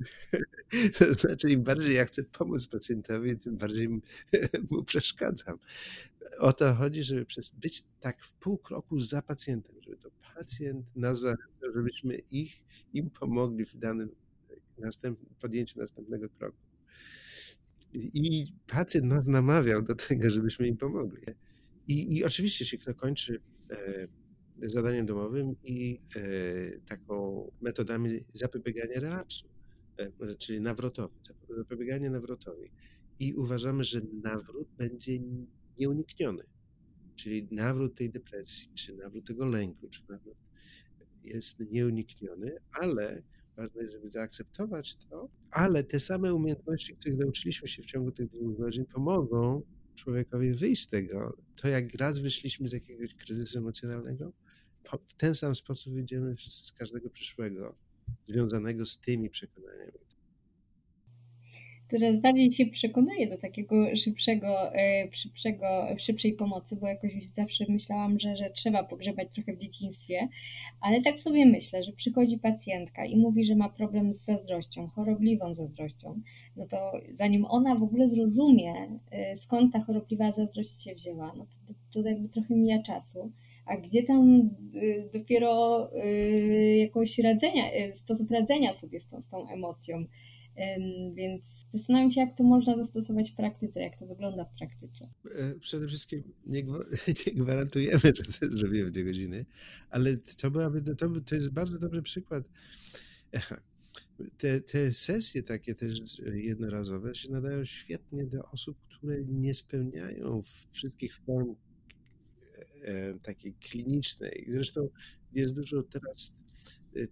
[laughs] To znaczy, im bardziej ja chcę pomóc pacjentowi, tym bardziej [laughs] mu przeszkadzam. O to chodzi, żeby przez być tak w pół kroku za pacjentem, żeby to pacjent nas żebyśmy ich, im pomogli w danym następ, podjęciu następnego kroku. I pacjent nas namawiał do tego, żebyśmy im pomogli. I, i oczywiście się to kończy e, zadaniem domowym i e, taką metodami zapobiegania relapsu E, czyli nawrotowy, zapobieganie nawrotowi. I uważamy, że nawrót będzie nieunikniony. Czyli nawrót tej depresji, czy nawrót tego lęku, czy nawrót jest nieunikniony, ale ważne jest, żeby zaakceptować to, ale te same umiejętności, których nauczyliśmy się w ciągu tych dwóch godzin, pomogą człowiekowi wyjść z tego. To jak raz wyszliśmy z jakiegoś kryzysu emocjonalnego, w ten sam sposób wyjdziemy z każdego przyszłego związanego z tymi przekonaniami. Coraz bardziej się przekonuję do takiego szybszego, e, szybszego, szybszej pomocy, bo jakoś zawsze myślałam, że, że trzeba pogrzebać trochę w dzieciństwie, ale tak sobie myślę, że przychodzi pacjentka i mówi, że ma problem z zazdrością, chorobliwą zazdrością, no to zanim ona w ogóle zrozumie, e, skąd ta chorobliwa zazdrość się wzięła, no to, to, to jakby trochę mija czasu a gdzie tam y, dopiero jakoś radzenia, sposób radzenia sobie z tą, z tą emocją. Więc zastanawiam się, jak to można zastosować w praktyce, jak to wygląda w praktyce. E, przede wszystkim nie, [laughs] gwarantujemy, że to zrobimy w dwie godziny, ale to, byłaby, to, to jest bardzo dobry przykład. [laughs] Te, te sesje takie też jednorazowe się nadają świetnie do osób, które nie spełniają wszystkich form E, takiej klinicznej. Zresztą jest dużo teraz e,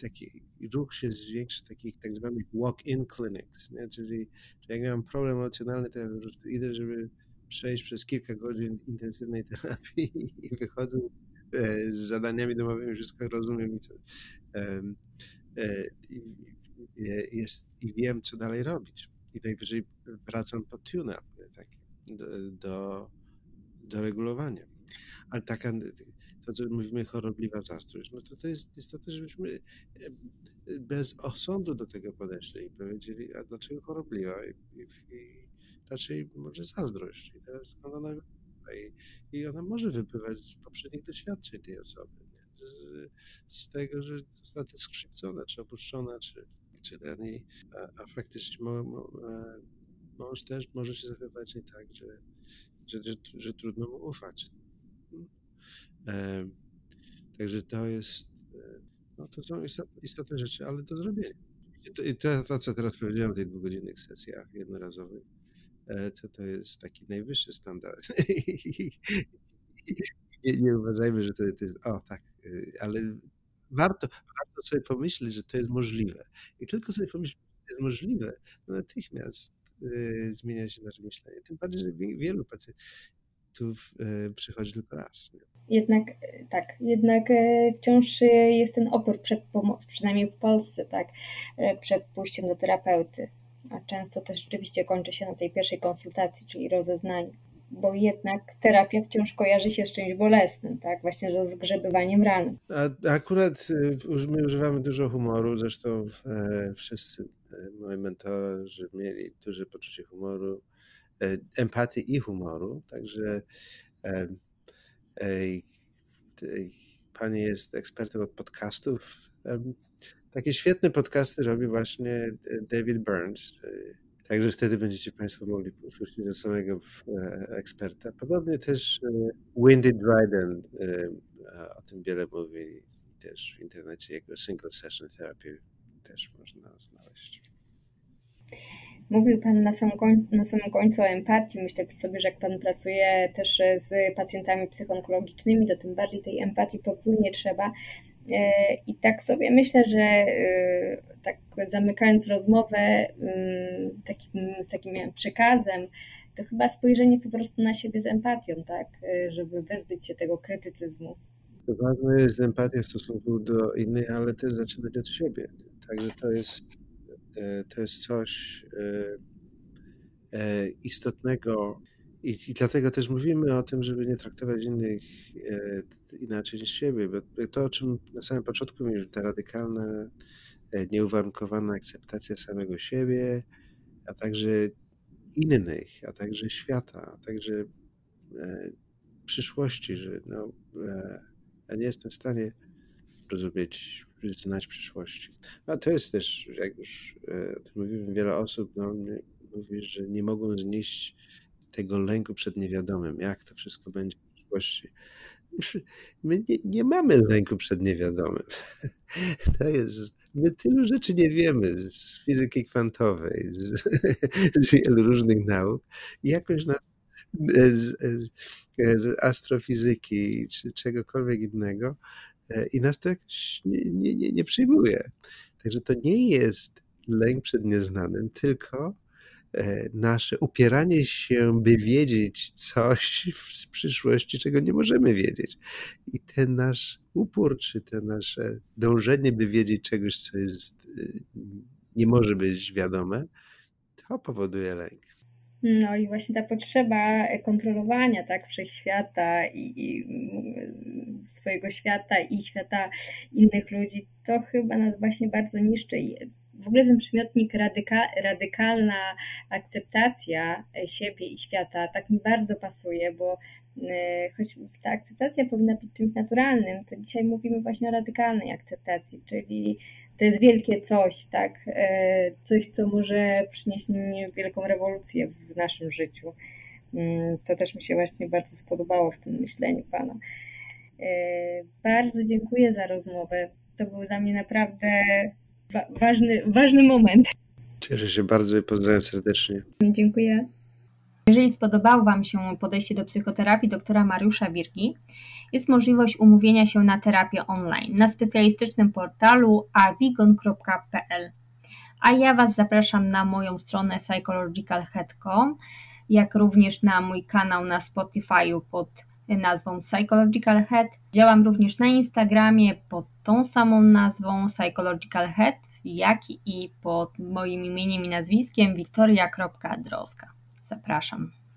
taki ruch się zwiększa takich tak zwanych walk-in clinics, nie? czyli jak mam problem emocjonalny, to ja idę, żeby przejść przez kilka godzin intensywnej [laughs] terapii i wychodzę e, z zadaniami domowymi, wszystko rozumiem i to, jest, i wiem, co dalej robić. I najwyżej wracam po tune-up tak, do, do, do regulowania. Ale taka, to mówimy, chorobliwa zazdrość, no to to jest istotne, żebyśmy bez osądu do tego podeszli i powiedzieli, a dlaczego chorobliwa? I, i, i raczej może zazdrość. I teraz ona i, i ona może wypływać z poprzednich doświadczeń tej osoby. Z, z, tego, że została skrzywdzona, czy opuszczona, czy, czy ten, i, a, a faktycznie mo, mo, mąż też może się zachowywać nie tak, że, że, że, że trudno mu ufać. E, także to jest, e, no to są istotne, rzeczy, ale do zrobienia. I to, to, co teraz powiedziałem w tych dwugodzinnych sesjach jednorazowych, e, to to jest taki najwyższy standard. [laughs] nie, nie uważajmy, że to, to jest, o tak, ale warto, warto sobie pomyśleć, że to jest możliwe. I tylko sobie pomyśleć, że to jest możliwe, natychmiast zmienia się nasze myślenie. Tym bardziej, że wielu pacjentów y, przychodzi tylko raz. Jednak tak, jednak wciąż jest ten opór przed przynajmniej w Polsce, tak, przed pójściem do terapeuty. A często też rzeczywiście kończy się na tej pierwszej konsultacji, czyli rozeznaniu bo jednak terapia wciąż kojarzy się z czymś bolesnym, tak? Właśnie ze zgrzebywaniem ran. A akurat y, my używamy dużo humoru, zresztą e, wszyscy e, moi mentorzy mieli duże poczucie humoru, empatii i humoru, także pani jest ekspertem od podcastów. Takie świetne podcasty robi właśnie David Burns, Także wtedy będziecie Państwo mogli usłyszeć od samego e, eksperta. Podobnie też e, Windy Dryden e, o tym wiele mówi też w internecie jego single session therapy też można znaleźć. Mówił Pan na samym, końcu, na samym końcu o empatii. Myślę sobie, że jak Pan pracuje też z pacjentami psychoonkologicznymi, to tym bardziej tej empatii podwójnie trzeba. I tak sobie myślę, że tak zamykając rozmowę takim, z takim przekazem, to chyba spojrzenie po prostu na siebie z empatią, tak, żeby wyzbyć się tego krytycyzmu. Ważne jest empatia w stosunku do innych, ale też zaczynać od siebie. Także to jest, e, to jest coś e, e, istotnego. I, I, dlatego też mówimy o tym, żeby nie traktować innych e, inaczej niż siebie, bo to, o czym na samym początku mówiłem, ta radykalna, e, nieuwarunkowana akceptacja samego siebie, a także innych, a także świata, a także e, przyszłości, że no, e, ja nie jestem w stanie rozumieć, znać przyszłości. A to jest też, jak już e, o mówimy, wiele osób no, mówi, że nie mogą znieść tego lęku przed niewiadomym, jak to wszystko będzie w przyszłości. My nie, nie, mamy lęku przed niewiadomym. [laughs] To jest, my tylu rzeczy nie wiemy z fizyki kwantowej, z, [laughs] z wielu różnych nauk. Jakoś nas z, z astrofizyki czy czegokolwiek innego i nas to jakoś nie, nie, nie, nie przyjmuje. Także to nie jest lęk przed nieznanym, tylko E, nasze upieranie się, by wiedzieć coś z przyszłości, czego nie możemy wiedzieć. I ten nasz upór, czy te nasze dążenie, by wiedzieć czegoś, co jest, e, nie może być wiadome, to powoduje lęk. No i właśnie ta potrzeba kontrolowania tak wszechświata i, i swojego świata i świata innych ludzi, to chyba nas właśnie bardzo niszczy. W ogóle ten przymiotnik radyka, radykalna akceptacja siebie i świata tak mi bardzo pasuje, bo e, choć ta akceptacja powinna być czymś naturalnym, to dzisiaj mówimy właśnie o radykalnej akceptacji, czyli to jest wielkie coś, tak? E, coś, co może przynieść wielką rewolucję w naszym życiu. Mm, to też mi się właśnie bardzo spodobało w tym myśleniu Pana. E, bardzo dziękuję za rozmowę. To był dla mnie naprawdę ważny, ważny moment. Cieszę się bardzo i pozdrawiam serdecznie. Dziękuję. Jeżeli spodobało Wam się podejście do psychoterapii doktora Mariusza Wirki, jest możliwość umówienia się na terapię online na specjalistycznym portalu avigon.pl. A ja Was zapraszam na moją stronę psychologicalhead.com, jak również na mój kanał na Spotify pod nazwą Psychological Head. Działam również na Instagramie pod tą samą nazwą Psychological Head jak i pod moim imieniem i nazwiskiem wiktoria.droska. Zapraszam.